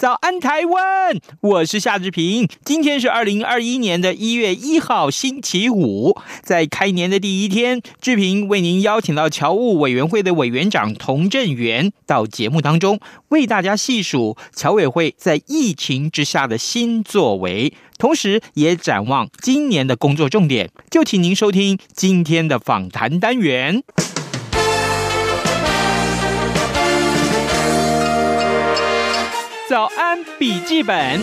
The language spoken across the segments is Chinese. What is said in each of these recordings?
早安，台湾！我是夏志平。今天是二零二一年的一月一号，星期五。在开年的第一天，志平为您邀请到侨务委员会的委员长童振源到节目当中，为大家细数侨委会在疫情之下的新作为，同时也展望今年的工作重点。就请您收听今天的访谈单元。早安，笔记本。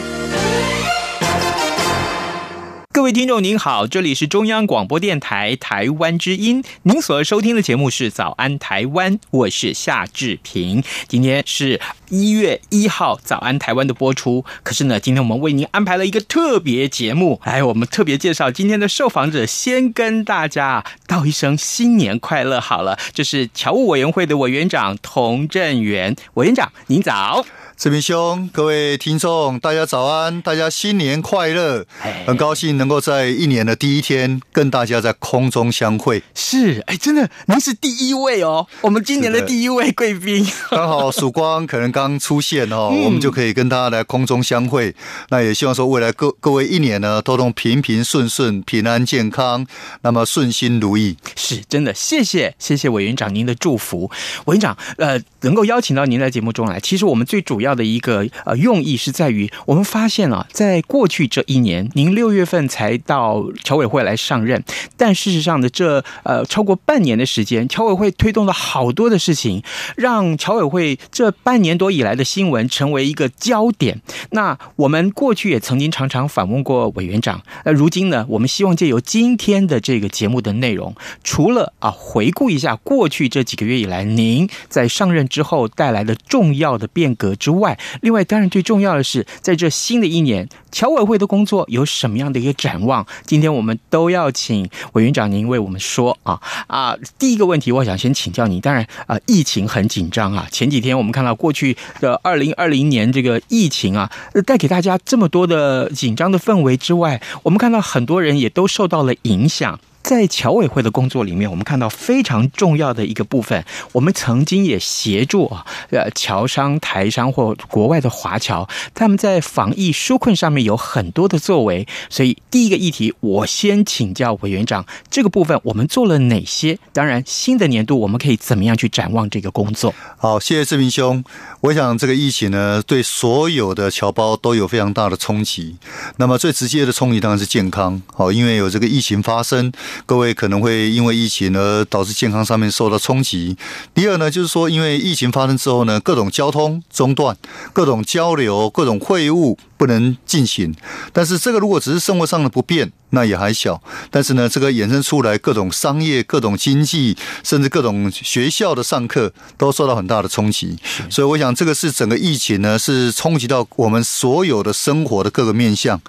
各位听众您好，这里是中央广播电台台湾之音，您所收听的节目是《早安台湾》，我是夏志平。今天是一月一号，《早安台湾》的播出。可是呢，今天我们为您安排了一个特别节目，来，我们特别介绍今天的受访者，先跟大家道一声新年快乐。好了，这是侨务委员会的委员长童振源委员长，您早。志平兄，各位听众，大家早安，大家新年快乐！很高兴能够在一年的第一天跟大家在空中相会。是，哎，真的，您是第一位哦，我们今年的第一位贵宾。刚好曙光可能刚出现哦，嗯、我们就可以跟大家来空中相会。那也希望说未来各各位一年呢，都能平平顺顺、平安健康，那么顺心如意。是真的，谢谢谢谢委员长您的祝福。委员长，呃，能够邀请到您在节目中来，其实我们最主要。要的一个呃用意是在于，我们发现啊，在过去这一年，您六月份才到侨委会来上任，但事实上的这呃超过半年的时间，侨委会推动了好多的事情，让侨委会这半年多以来的新闻成为一个焦点。那我们过去也曾经常常访问过委员长，那如今呢，我们希望借由今天的这个节目的内容，除了啊回顾一下过去这几个月以来您在上任之后带来的重要的变革之外。外，另外当然最重要的是，在这新的一年，侨委会的工作有什么样的一个展望？今天我们都要请委员长您为我们说啊啊！第一个问题，我想先请教您。当然啊，疫情很紧张啊。前几天我们看到过去的二零二零年这个疫情啊，带给大家这么多的紧张的氛围之外，我们看到很多人也都受到了影响。在侨委会的工作里面，我们看到非常重要的一个部分，我们曾经也协助啊，呃，侨商、台商或国外的华侨，他们在防疫纾困上面有很多的作为。所以，第一个议题，我先请教委员长，这个部分我们做了哪些？当然，新的年度我们可以怎么样去展望这个工作？好，谢谢志明兄。我想这个疫情呢，对所有的侨胞都有非常大的冲击。那么最直接的冲击当然是健康，好，因为有这个疫情发生。各位可能会因为疫情而导致健康上面受到冲击。第二呢，就是说因为疫情发生之后呢，各种交通中断，各种交流、各种会晤不能进行。但是这个如果只是生活上的不便，那也还小。但是呢，这个衍生出来各种商业、各种经济，甚至各种学校的上课都受到很大的冲击。所以我想，这个是整个疫情呢，是冲击到我们所有的生活的各个面向。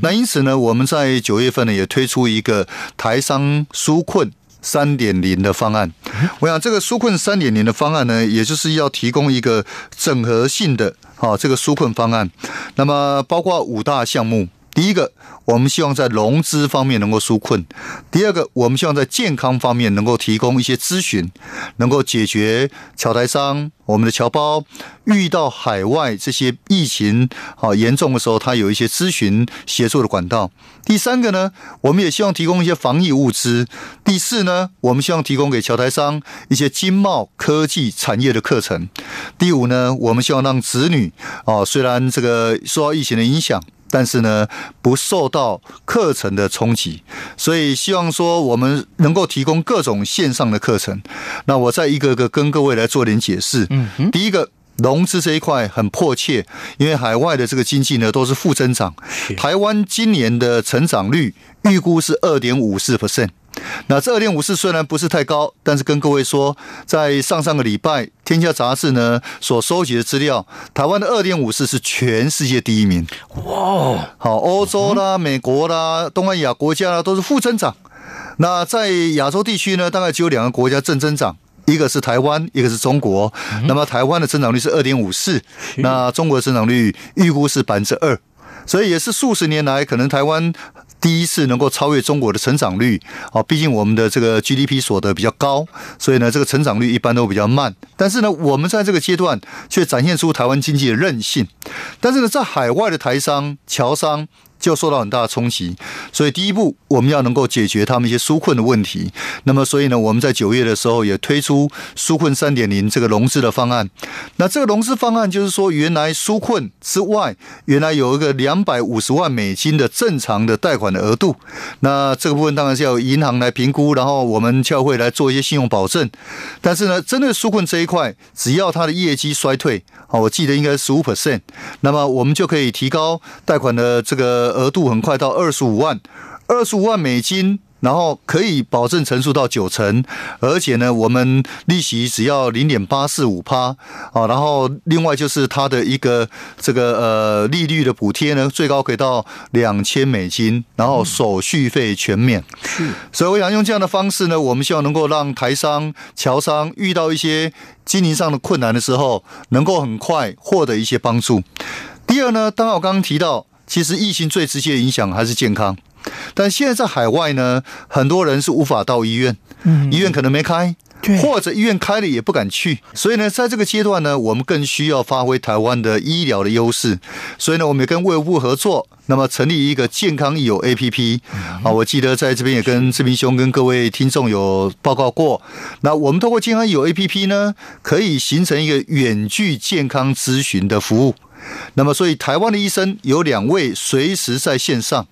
那因此呢，我们在九月份呢，也推出一个台商纾困三点零的方案。我想，这个纾困三点零的方案呢，也就是要提供一个整合性的啊这个纾困方案。那么，包括五大项目。第一个，我们希望在融资方面能够纾困；第二个，我们希望在健康方面能够提供一些咨询，能够解决侨台商我们的侨胞遇到海外这些疫情啊严重的时候，他有一些咨询协助的管道。第三个呢，我们也希望提供一些防疫物资。第四呢，我们希望提供给侨台商一些经贸科技产业的课程。第五呢，我们希望让子女啊，虽然这个受到疫情的影响。但是呢，不受到课程的冲击，所以希望说我们能够提供各种线上的课程。那我再一个个跟各位来做点解释。嗯哼，第一个融资这一块很迫切，因为海外的这个经济呢都是负增长，台湾今年的成长率预估是二点五四 percent。那这二点五四虽然不是太高，但是跟各位说，在上上个礼拜《天下杂志》呢所收集的资料，台湾的二点五四是全世界第一名。哇，好，欧洲啦、美国啦、东南亚国家啦都是负增长。那在亚洲地区呢，大概只有两个国家正增长，一个是台湾，一个是中国。那么台湾的增长率是二点五四，那中国的增长率预估是百分之二，所以也是数十年来可能台湾。第一次能够超越中国的成长率啊，毕竟我们的这个 GDP 所得比较高，所以呢，这个成长率一般都比较慢。但是呢，我们在这个阶段却展现出台湾经济的韧性。但是呢，在海外的台商、侨商。就受到很大的冲击，所以第一步我们要能够解决他们一些纾困的问题。那么，所以呢，我们在九月的时候也推出纾困三点零这个融资的方案。那这个融资方案就是说，原来纾困之外，原来有一个两百五十万美金的正常的贷款的额度。那这个部分当然是要银行来评估，然后我们教会来做一些信用保证。但是呢，针对纾困这一块，只要它的业绩衰退，啊，我记得应该是十五 percent，那么我们就可以提高贷款的这个。额度很快到二十五万，二十五万美金，然后可以保证成数到九成，而且呢，我们利息只要零点八四五趴啊，然后另外就是它的一个这个呃利率的补贴呢，最高可以到两千美金，然后手续费全免。是，所以我想用这样的方式呢，我们希望能够让台商、侨商遇到一些经营上的困难的时候，能够很快获得一些帮助。第二呢，当然我刚刚提到。其实疫情最直接的影响还是健康，但现在在海外呢，很多人是无法到医院，医院可能没开，或者医院开了也不敢去，所以呢，在这个阶段呢，我们更需要发挥台湾的医疗的优势，所以呢，我们也跟卫福部合作，那么成立一个健康益友 APP 啊，我记得在这边也跟志明兄跟各位听众有报告过，那我们通过健康益友 APP 呢，可以形成一个远距健康咨询的服务。那么，所以台湾的医生有两位随时在线上，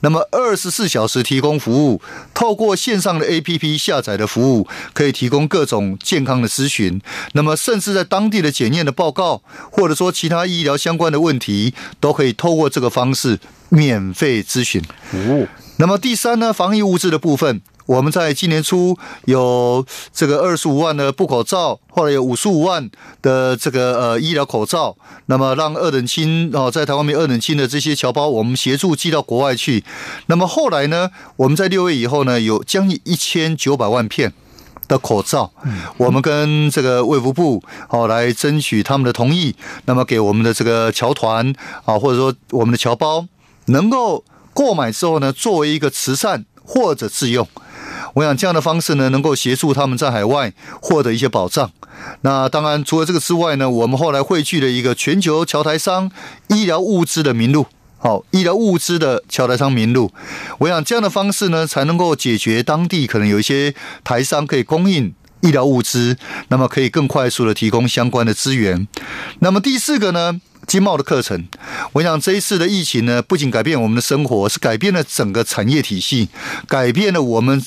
那么二十四小时提供服务。透过线上的 APP 下载的服务，可以提供各种健康的咨询。那么，甚至在当地的检验的报告，或者说其他医疗相关的问题，都可以透过这个方式免费咨询。哦。那么第三呢，防疫物资的部分。我们在今年初有这个二十五万的布口罩，后来有五十五万的这个呃医疗口罩，那么让二等亲哦，在台湾没有二等亲的这些侨胞，我们协助寄到国外去。那么后来呢，我们在六月以后呢，有将近一千九百万片的口罩，我们跟这个卫福部好来争取他们的同意，那么给我们的这个侨团啊，或者说我们的侨胞能够购买之后呢，作为一个慈善或者自用。我想这样的方式呢，能够协助他们在海外获得一些保障。那当然，除了这个之外呢，我们后来汇聚了一个全球侨台商医疗物资的名录，好，医疗物资的侨台商名录。我想这样的方式呢，才能够解决当地可能有一些台商可以供应医疗物资，那么可以更快速的提供相关的资源。那么第四个呢，经贸的课程。我想这一次的疫情呢，不仅改变我们的生活，是改变了整个产业体系，改变了我们。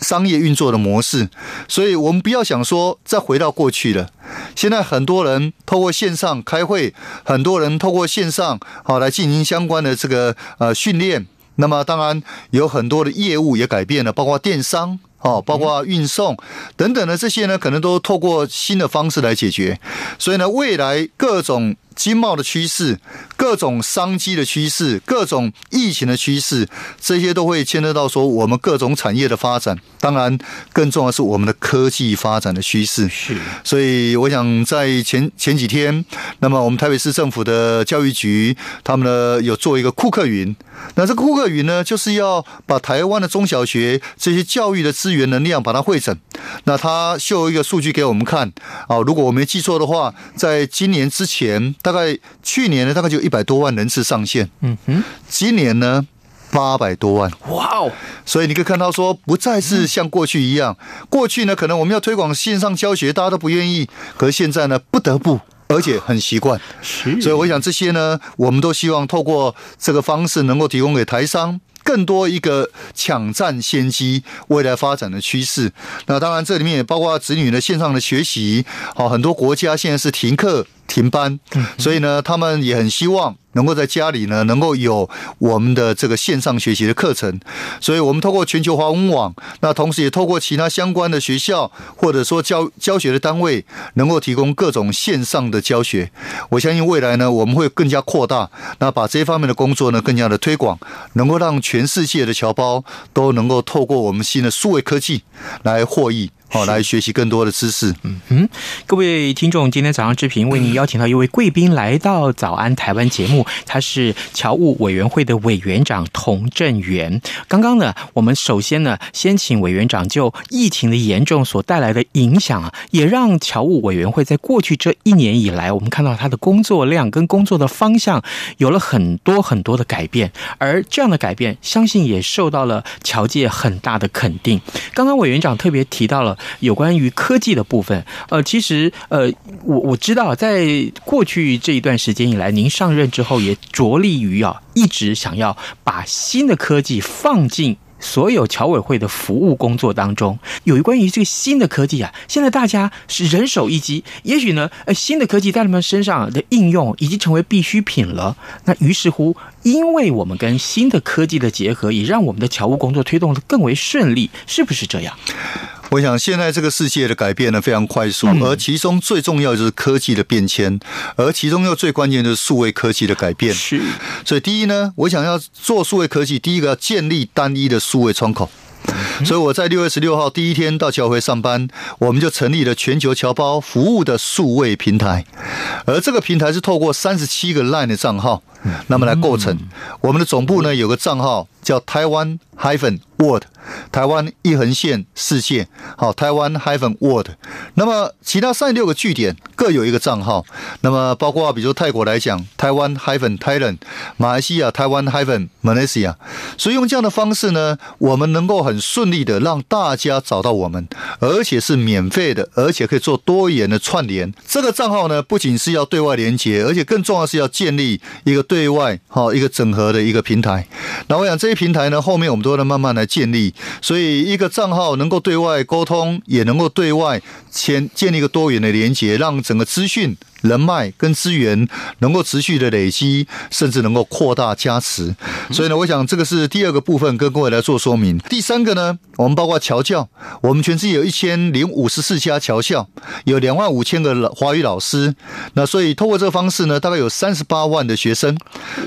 商业运作的模式，所以我们不要想说再回到过去了。现在很多人透过线上开会，很多人透过线上好来进行相关的这个呃训练。那么当然有很多的业务也改变了，包括电商哦，包括运送等等的这些呢，可能都透过新的方式来解决。所以呢，未来各种。经贸的趋势，各种商机的趋势，各种疫情的趋势，这些都会牵扯到说我们各种产业的发展。当然，更重要的是我们的科技发展的趋势。是，所以我想在前前几天，那么我们台北市政府的教育局，他们呢有做一个库克云。那这个库克云呢，就是要把台湾的中小学这些教育的资源能量把它汇整。那他秀一个数据给我们看啊，如果我没记错的话，在今年之前。大概去年呢，大概就一百多万人次上线。嗯哼，今年呢，八百多万。哇哦！所以你可以看到说，不再是像过去一样。过去呢，可能我们要推广线上教学，大家都不愿意。可是现在呢，不得不，而且很习惯。所以我想这些呢，我们都希望透过这个方式，能够提供给台商更多一个抢占先机、未来发展的趋势。那当然，这里面也包括子女的线上的学习。好，很多国家现在是停课。停班，所以呢，他们也很希望。能够在家里呢，能够有我们的这个线上学习的课程，所以我们透过全球华文网，那同时也透过其他相关的学校或者说教教学的单位，能够提供各种线上的教学。我相信未来呢，我们会更加扩大，那把这方面的工作呢，更加的推广，能够让全世界的侨胞都能够透过我们新的数位科技来获益。好，来学习更多的知识。嗯哼，各位听众，今天早上志平为您邀请到一位贵宾来到《早安台湾》节目，他是侨务委员会的委员长童振源。刚刚呢，我们首先呢，先请委员长就疫情的严重所带来的影响啊，也让侨务委员会在过去这一年以来，我们看到他的工作量跟工作的方向有了很多很多的改变，而这样的改变，相信也受到了侨界很大的肯定。刚刚委员长特别提到了。有关于科技的部分，呃，其实，呃，我我知道，在过去这一段时间以来，您上任之后也着力于啊，一直想要把新的科技放进所有侨委会的服务工作当中。有关于这个新的科技啊，现在大家是人手一机，也许呢，呃，新的科技在他们身上的应用已经成为必需品了。那于是乎，因为我们跟新的科技的结合，也让我们的侨务工作推动得更为顺利，是不是这样？我想现在这个世界的改变呢，非常快速，而其中最重要就是科技的变迁，而其中又最关键就是数位科技的改变。是，所以第一呢，我想要做数位科技，第一个要建立单一的数位窗口。所以我在六月十六号第一天到侨会上班，我们就成立了全球侨胞服务的数位平台，而这个平台是透过三十七个 LINE 的账号，那么来构成。我们的总部呢，有个账号叫台湾 hyphen world。台湾一横线世界，好，台湾 hyphen world。那么其他三十六个据点各有一个账号。那么包括比如说泰国来讲，台湾 hyphen Thailand，马来西亚台湾 hyphen Malaysia。所以用这样的方式呢，我们能够很顺利的让大家找到我们，而且是免费的，而且可以做多元的串联。这个账号呢，不仅是要对外连接，而且更重要是要建立一个对外好一个整合的一个平台。那我想这些平台呢，后面我们都能慢慢来建立。所以，一个账号能够对外沟通，也能够对外签建立一个多元的连接，让整个资讯。人脉跟资源能够持续的累积，甚至能够扩大加持。所以呢，我想这个是第二个部分，跟各位来做说明。第三个呢，我们包括侨教，我们全市有一千零五十四家侨校，有两万五千个华语老师。那所以透过这个方式呢，大概有三十八万的学生。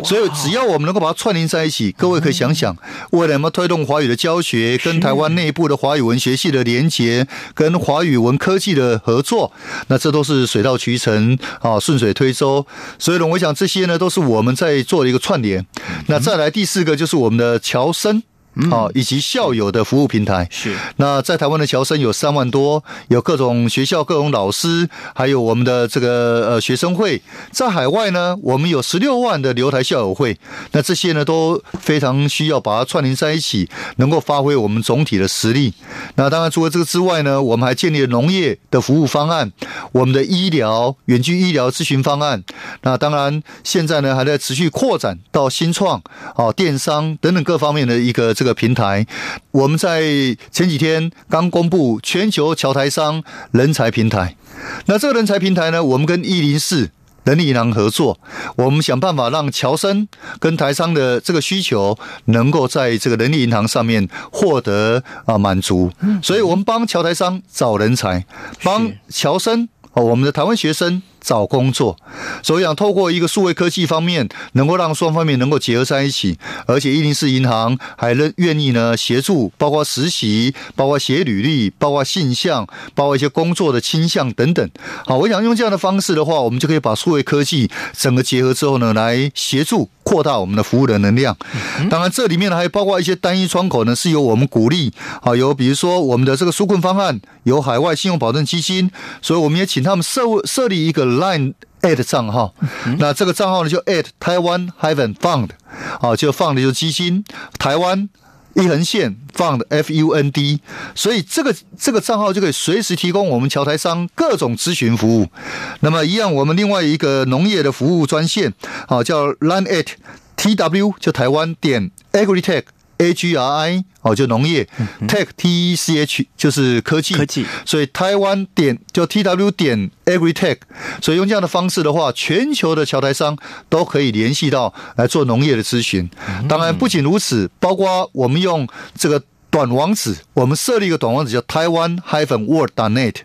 所以只要我们能够把它串联在一起，各位可以想想，为了我们推动华语的教学，跟台湾内部的华语文学系的连结，跟华语文科技的合作，那这都是水到渠成。啊，顺水推舟，所以呢，我想这些呢都是我们在做的一个串联。那再来第四个就是我们的侨生。啊，以及校友的服务平台是。那在台湾的侨生有三万多，有各种学校、各种老师，还有我们的这个呃学生会。在海外呢，我们有十六万的留台校友会。那这些呢都非常需要把它串联在一起，能够发挥我们总体的实力。那当然除了这个之外呢，我们还建立了农业的服务方案，我们的医疗远距医疗咨询方案。那当然现在呢还在持续扩展到新创、哦电商等等各方面的一个。这个平台，我们在前几天刚公布全球侨台商人才平台。那这个人才平台呢，我们跟一零四人力银行合作，我们想办法让侨生跟台商的这个需求能够在这个人力银行上面获得啊满足。所以我们帮侨台商找人才，帮侨生哦，我们的台湾学生。找工作，所以想透过一个数位科技方面，能够让双方面能够结合在一起，而且一零四银行还愿愿意呢协助，包括实习，包括写履历，包括信箱，包括一些工作的倾向等等。好，我想用这样的方式的话，我们就可以把数位科技整个结合之后呢，来协助扩大我们的服务的能量。当然，这里面呢还包括一些单一窗口呢，是由我们鼓励，啊，有比如说我们的这个纾困方案，有海外信用保证基金，所以我们也请他们设设立一个。Line at 账号，那这个账号呢就 at 台湾 Heaven fund，啊，就 fund 就是基金，台湾一横线 fund f u n d，所以这个这个账号就可以随时提供我们桥台商各种咨询服务。那么一样，我们另外一个农业的服务专线，啊，叫 line at t w 就台湾点 agritech。A G R I 哦，就农业、嗯、，Tech T E C H 就是科技，科技。所以台湾点就 T W 点 AgriTech，所以用这样的方式的话，全球的桥台商都可以联系到来做农业的咨询。当然，不仅如此，包括我们用这个。短网址，我们设立一个短网址叫台湾 -world.net，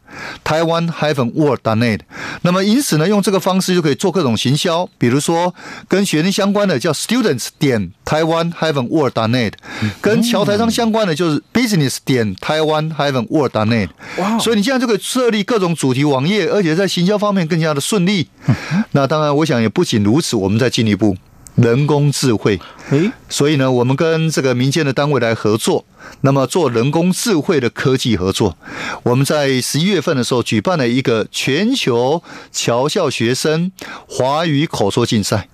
台湾 -hyphen-world.net。那么因此呢，用这个方式就可以做各种行销，比如说跟学生相关的叫 students 点台湾 -world.net，跟桥台商相关的就是 business 点台湾 -world.net。哇！所以你现在就可以设立各种主题网页，而且在行销方面更加的顺利。那当然，我想也不仅如此，我们再进一步。人工智慧，诶，所以呢，我们跟这个民间的单位来合作，那么做人工智慧的科技合作。我们在十一月份的时候举办了一个全球侨校学生华语口说竞赛。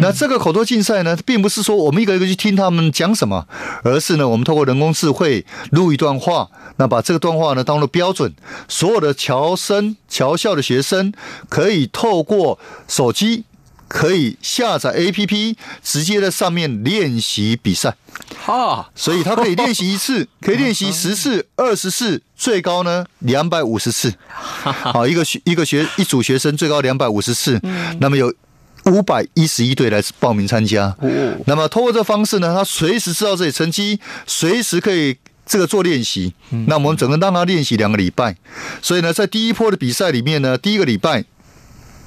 那这个口说竞赛呢，并不是说我们一个一个去听他们讲什么，而是呢，我们透过人工智慧录一段话，那把这个段话呢当做标准，所有的侨生侨校的学生可以透过手机。可以下载 APP，直接在上面练习比赛。哈，所以他可以练习一次，可以练习十次、二十次，最高呢两百五十次。好，一个学一个学一组学生最高两百五十次。那么有五百一十一队来报名参加。那么通过这方式呢，他随时知道自己成绩，随时可以这个做练习。那我们整个让他练习两个礼拜。所以呢，在第一波的比赛里面呢，第一个礼拜。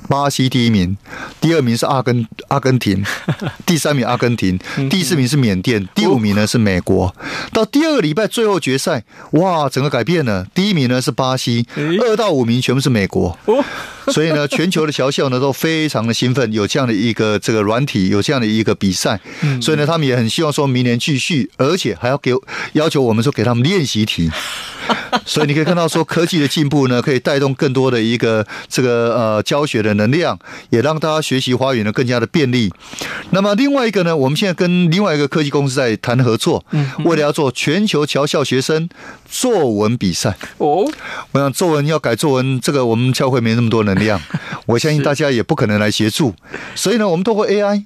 巴西第一名，第二名是阿根阿根廷，第三名阿根廷，第四名是缅甸，第五名呢是美国。到第二个礼拜最后决赛，哇，整个改变了。第一名呢是巴西，二到五名全部是美国。所以呢，全球的侨校呢都非常的兴奋，有这样的一个这个软体，有这样的一个比赛。所以呢，他们也很希望说明年继续，而且还要给要求我们说给他们练习题。所以你可以看到说科技的进步呢，可以带动更多的一个这个呃教学的能量，也让大家学习华语呢更加的便利。那么另外一个呢，我们现在跟另外一个科技公司在谈合作，为了要做全球侨校学生作文比赛。哦，我想作文要改作文，这个我们教会没那么多能量，我相信大家也不可能来协助。所以呢，我们透过 AI，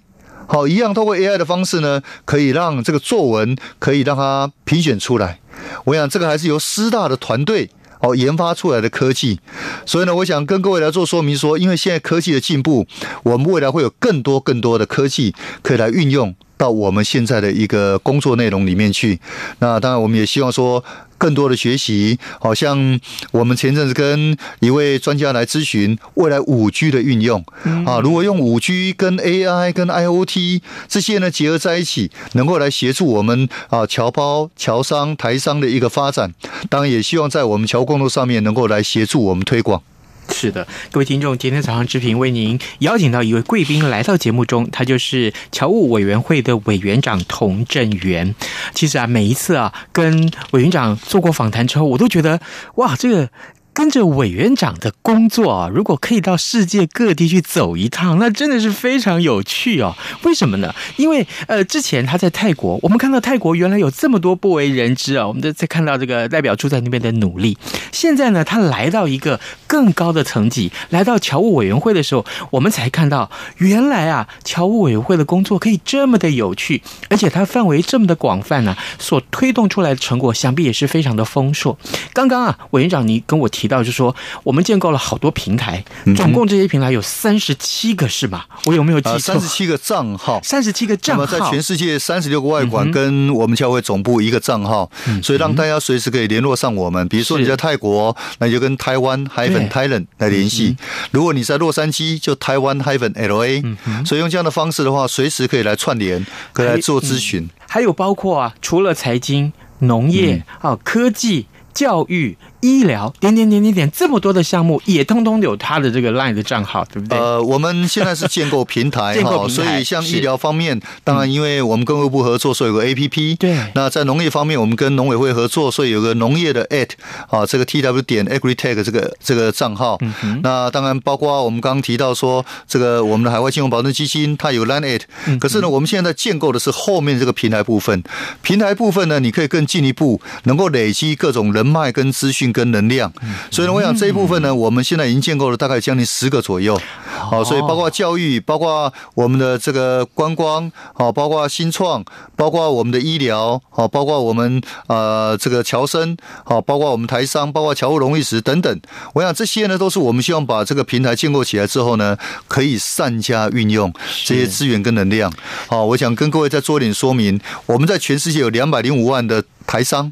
好，一样透过 AI 的方式呢，可以让这个作文可以让它评选出来。我想这个还是由师大的团队哦研发出来的科技，所以呢，我想跟各位来做说明说，因为现在科技的进步，我们未来会有更多更多的科技可以来运用到我们现在的一个工作内容里面去。那当然，我们也希望说。更多的学习，好像我们前阵子跟一位专家来咨询未来五 G 的运用啊，如果用五 G 跟 AI 跟 IoT 这些呢结合在一起，能够来协助我们啊侨胞、侨商、台商的一个发展，当然也希望在我们侨务工作上面能够来协助我们推广。是的，各位听众，今天早上之平为您邀请到一位贵宾来到节目中，他就是侨务委员会的委员长童振源。其实啊，每一次啊跟委员长做过访谈之后，我都觉得哇，这个。跟着委员长的工作啊，如果可以到世界各地去走一趟，那真的是非常有趣哦。为什么呢？因为呃，之前他在泰国，我们看到泰国原来有这么多不为人知啊，我们都在看到这个代表处在那边的努力。现在呢，他来到一个更高的层级，来到侨务委员会的时候，我们才看到原来啊，侨务委员会的工作可以这么的有趣，而且它范围这么的广泛呢、所推动出来的成果想必也是非常的丰硕。刚刚啊，委员长你跟我提。提到就是说，我们建构了好多平台，总共这些平台有三十七个，是吧？我有没有记错？三十七个账号，三十七个账号。那么在全世界三十六个外馆跟我们教会总部一个账号，所以让大家随时可以联络上我们。比如说你在泰国，那就跟台湾 hyphen Thailand 来联系；如果你在洛杉矶，就台湾 hyphen LA。所以用这样的方式的话，随时可以来串联，可以来做咨询。还有包括啊，除了财经、农业啊、科技、教育。医疗点点点点点这么多的项目也通通有他的这个 LINE 的账号，对不对？呃，我们现在是建构平台哈，所以像医疗方面，当然因为我们跟卫部合作，所以有个 APP。对。那在农业方面，我们跟农委会合作，所以有个农业的 at 啊，这个 TW 点 AgriTech 这个这个账号。嗯。那当然包括我们刚刚提到说，这个我们的海外金融保证基金它有 LINE at。可是呢，我们现在在建构的是后面这个平台部分。平台部分呢，你可以更进一步能够累积各种人人脉、跟资讯、跟能量。所以呢，我想这一部分呢，我们现在已经建构了大概将近十个左右。好，所以包括教育，包括我们的这个观光，好，包括新创，包括我们的医疗，好，包括我们呃这个侨生，好，包括我们台商，包括侨务荣誉石等等。我想这些呢，都是我们希望把这个平台建构起来之后呢，可以善加运用这些资源跟能量。好，我想跟各位再做一点说明，我们在全世界有两百零五万的台商，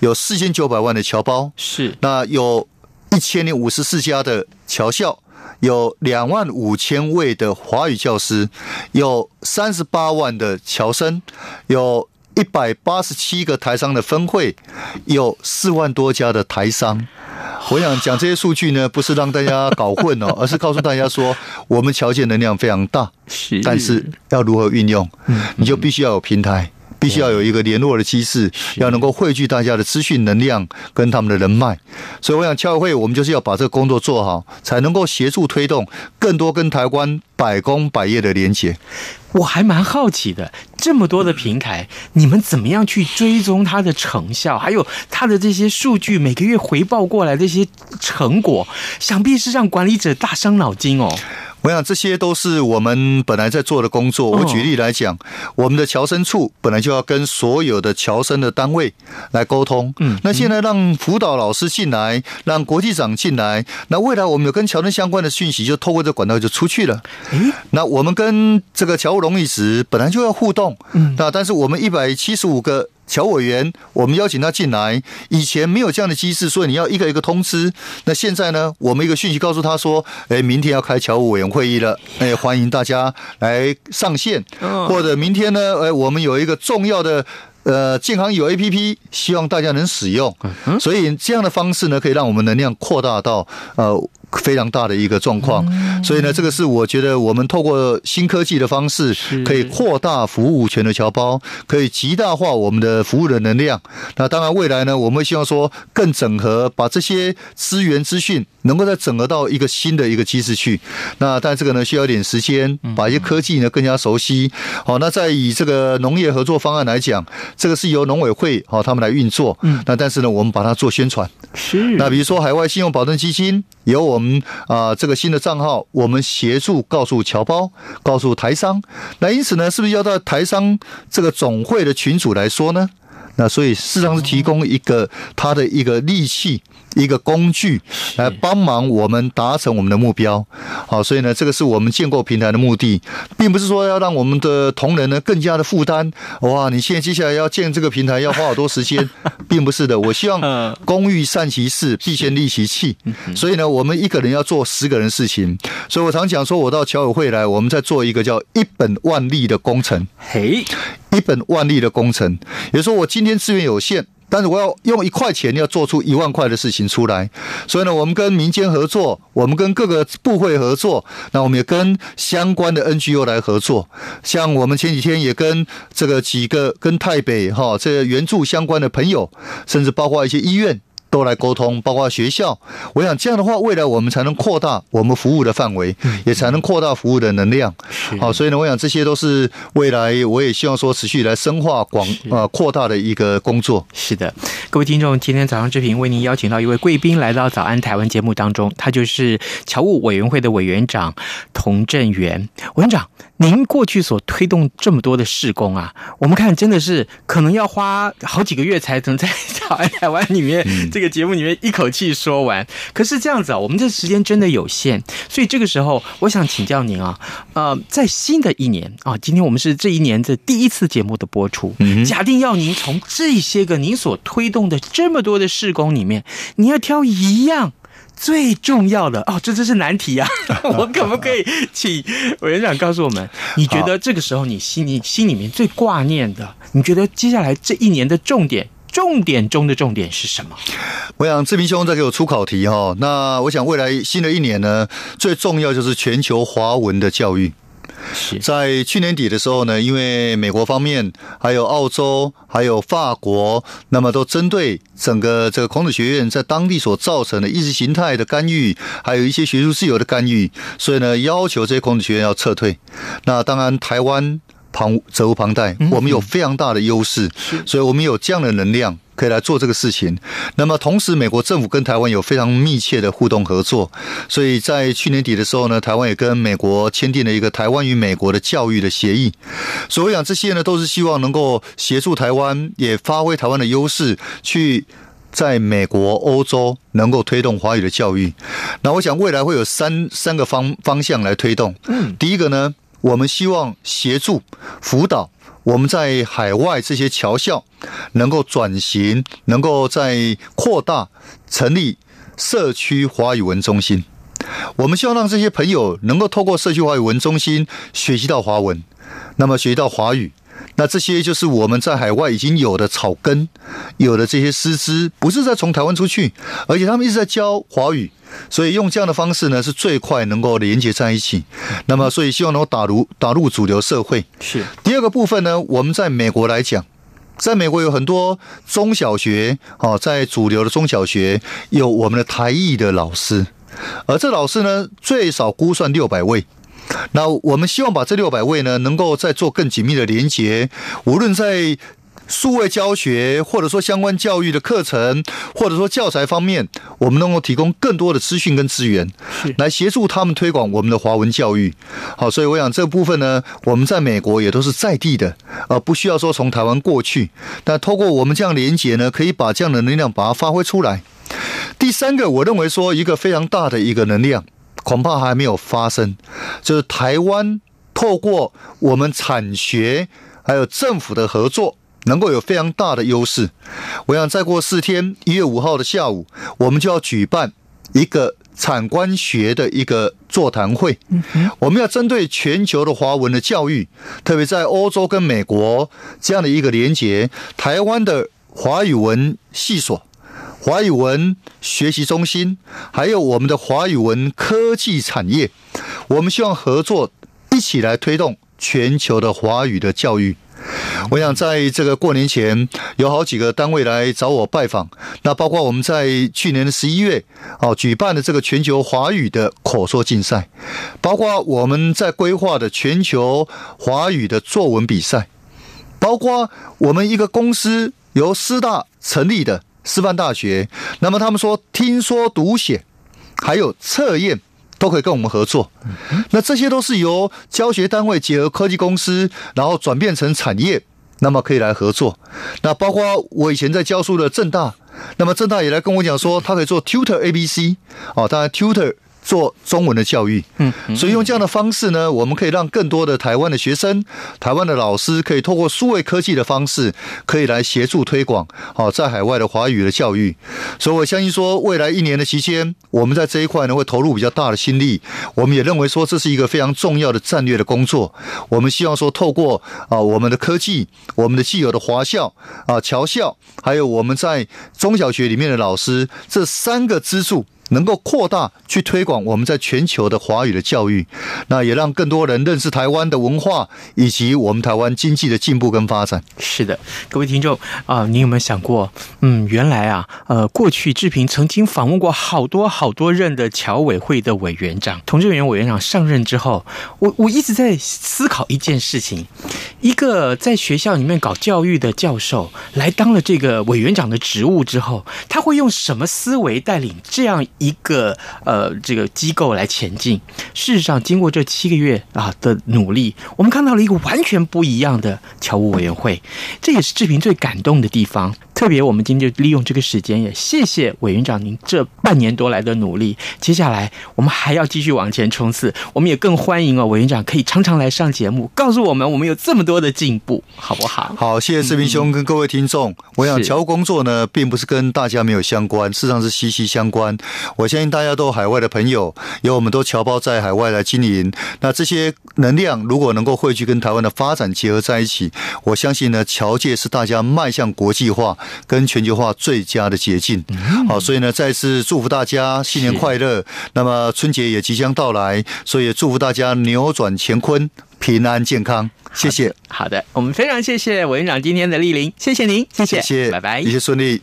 有四千九百万的侨胞，是那有一千零五十四家的侨校。有两万五千位的华语教师，有三十八万的侨生，有一百八十七个台商的分会，有四万多家的台商。我想讲这些数据呢，不是让大家搞混哦，而是告诉大家说，我们侨界能量非常大，是，但是要如何运用，你就必须要有平台。必须要有一个联络的机制，要能够汇聚大家的资讯能量跟他们的人脉，所以我想侨委会我们就是要把这个工作做好，才能够协助推动更多跟台湾百工百业的连接。我还蛮好奇的，这么多的平台，你们怎么样去追踪它的成效，还有它的这些数据每个月回报过来的一些成果，想必是让管理者大伤脑筋哦。我想这些都是我们本来在做的工作。我举例来讲，我们的侨生处本来就要跟所有的侨生的单位来沟通。嗯，那现在让辅导老师进来，让国际长进来，那未来我们有跟侨生相关的讯息，就透过这管道就出去了。嗯，那我们跟这个侨务荣誉职本来就要互动。嗯，那但是我们一百七十五个。侨委员，我们邀请他进来，以前没有这样的机制，所以你要一个一个通知。那现在呢，我们一个讯息告诉他说，哎，明天要开侨务委员会议了，哎，欢迎大家来上线。或者明天呢，哎，我们有一个重要的呃健康有 APP，希望大家能使用。所以这样的方式呢，可以让我们能量扩大到呃。非常大的一个状况，所以呢，这个是我觉得我们透过新科技的方式，可以扩大服务权的侨胞，可以极大化我们的服务的能量。那当然，未来呢，我们会希望说更整合，把这些资源资讯能够再整合到一个新的一个机制去。那但这个呢，需要一点时间，把一些科技呢更加熟悉。好，那再以这个农业合作方案来讲，这个是由农委会好他们来运作。嗯，那但是呢，我们把它做宣传。是。那比如说海外信用保证基金。由我们啊，这个新的账号，我们协助告诉侨胞，告诉台商。那因此呢，是不是要到台商这个总会的群组来说呢？那所以事实上是提供一个他的一个利器。一个工具来帮忙我们达成我们的目标，好，所以呢，这个是我们建构平台的目的，并不是说要让我们的同仁呢更加的负担。哇，你现在接下来要建这个平台要花好多时间，并不是的。我希望工欲善其事，必先利其器。所以呢，我们一个人要做十个人事情。所以我常讲说，我到侨委会来，我们在做一个叫一本万利的工程。嘿，一本万利的工程，也就是说，我今天资源有限。但是我要用一块钱要做出一万块的事情出来，所以呢，我们跟民间合作，我们跟各个部会合作，那我们也跟相关的 NGO 来合作。像我们前几天也跟这个几个跟台北哈这援助相关的朋友，甚至包括一些医院。都来沟通，包括学校。我想这样的话，未来我们才能扩大我们服务的范围，也才能扩大服务的能量。好，所以呢，我想这些都是未来我也希望说持续来深化广呃扩大的一个工作。是的，各位听众，今天早上之平为您邀请到一位贵宾来到早安台湾节目当中，他就是侨务委员会的委员长童振源委员长。您过去所推动这么多的事工啊，我们看真的是可能要花好几个月才能在早安台湾里面 这个节目里面一口气说完。可是这样子啊，我们这时间真的有限，所以这个时候我想请教您啊，呃，在新的一年啊，今天我们是这一年的第一次节目的播出，假定要您从这些个您所推动的这么多的事工里面，你要挑一样。最重要的哦，这真是难题啊！我可不可以请委员长告诉我们，你觉得这个时候你心里心里面最挂念的，你觉得接下来这一年的重点，重点中的重点是什么？我想志平兄再给我出考题哈。那我想未来新的一年呢，最重要就是全球华文的教育。在去年底的时候呢，因为美国方面、还有澳洲、还有法国，那么都针对整个这个孔子学院在当地所造成的意识形态的干预，还有一些学术自由的干预，所以呢，要求这些孔子学院要撤退。那当然，台湾旁责无旁贷，我们有非常大的优势，所以我们有这样的能量。可以来做这个事情。那么同时，美国政府跟台湾有非常密切的互动合作，所以在去年底的时候呢，台湾也跟美国签订了一个台湾与美国的教育的协议。所以我想这些呢，都是希望能够协助台湾，也发挥台湾的优势，去在美国、欧洲能够推动华语的教育。那我想未来会有三三个方方向来推动。嗯，第一个呢，我们希望协助辅导。我们在海外这些侨校能够转型，能够在扩大成立社区华语文中心。我们希望让这些朋友能够透过社区华语文中心学习到华文，那么学习到华语。那这些就是我们在海外已经有的草根，有的这些师资，不是在从台湾出去，而且他们一直在教华语，所以用这样的方式呢，是最快能够连接在一起。那么，所以希望能够打入打入主流社会。是第二个部分呢，我们在美国来讲，在美国有很多中小学，哦，在主流的中小学有我们的台裔的老师，而这老师呢，最少估算六百位。那我们希望把这六百位呢，能够再做更紧密的连接，无论在数位教学，或者说相关教育的课程，或者说教材方面，我们能够提供更多的资讯跟资源，来协助他们推广我们的华文教育。好，所以我想这个部分呢，我们在美国也都是在地的，而不需要说从台湾过去。那透过我们这样连接呢，可以把这样的能量把它发挥出来。第三个，我认为说一个非常大的一个能量。恐怕还没有发生，就是台湾透过我们产学还有政府的合作，能够有非常大的优势。我想再过四天，一月五号的下午，我们就要举办一个产官学的一个座谈会。我们要针对全球的华文的教育，特别在欧洲跟美国这样的一个连结，台湾的华语文系所。华语文学习中心，还有我们的华语文科技产业，我们希望合作一起来推动全球的华语的教育。我想在这个过年前，有好几个单位来找我拜访，那包括我们在去年的十一月哦举办的这个全球华语的口说竞赛，包括我们在规划的全球华语的作文比赛，包括我们一个公司由师大成立的。师范大学，那么他们说听说读写还有测验都可以跟我们合作，那这些都是由教学单位结合科技公司，然后转变成产业，那么可以来合作。那包括我以前在教书的正大，那么正大也来跟我讲说，他可以做 Tutor ABC，哦，当然 Tutor。做中文的教育，嗯，所以用这样的方式呢，我们可以让更多的台湾的学生、台湾的老师，可以透过数位科技的方式，可以来协助推广，好，在海外的华语的教育。所以我相信说，未来一年的期间，我们在这一块呢，会投入比较大的心力。我们也认为说，这是一个非常重要的战略的工作。我们希望说，透过啊，我们的科技、我们的既有的华校啊、侨校，还有我们在中小学里面的老师，这三个支柱。能够扩大去推广我们在全球的华语的教育，那也让更多人认识台湾的文化以及我们台湾经济的进步跟发展。是的，各位听众啊、你有没有想过，嗯，原来啊，呃，过去志平曾经访问过好多好多任的侨委会的委员长、同志委员委员长上任之后，我我一直在思考一件事情：一个在学校里面搞教育的教授来当了这个委员长的职务之后，他会用什么思维带领这样一个呃，这个机构来前进。事实上，经过这七个月啊的努力，我们看到了一个完全不一样的侨务委员会，这也是志平最感动的地方。特别，我们今天就利用这个时间，也谢谢委员长您这半年多来的努力。接下来，我们还要继续往前冲刺。我们也更欢迎哦，委员长可以常常来上节目，告诉我们我们有这么多的进步，好不好？好，谢谢志平兄跟各位听众。嗯、我想，侨务工作呢，并不是跟大家没有相关，事实上是息息相关。我相信大家都有海外的朋友，有我们都侨胞在海外来经营。那这些能量如果能够汇聚跟台湾的发展结合在一起，我相信呢，侨界是大家迈向国际化。跟全球化最佳的捷径，好，所以呢，再次祝福大家新年快乐。那么春节也即将到来，所以也祝福大家扭转乾坤，平安健康。谢谢。好的，我们非常谢谢委员长今天的莅临，谢谢您，谢谢，谢谢，拜拜，一切顺利。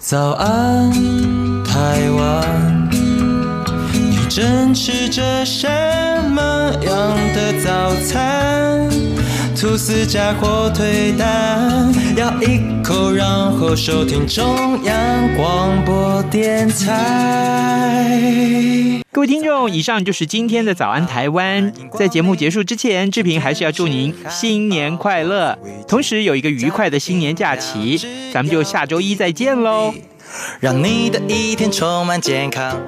早安，台湾，你正吃着什么样的早餐？吐司加火腿蛋，咬一口，然后收听中央广播电台。各位听众，以上就是今天的早安台湾。在节目结束之前，志平还是要祝您新年快乐，同时有一个愉快的新年假期。咱们就下周一再见喽，让你的一天充满健康。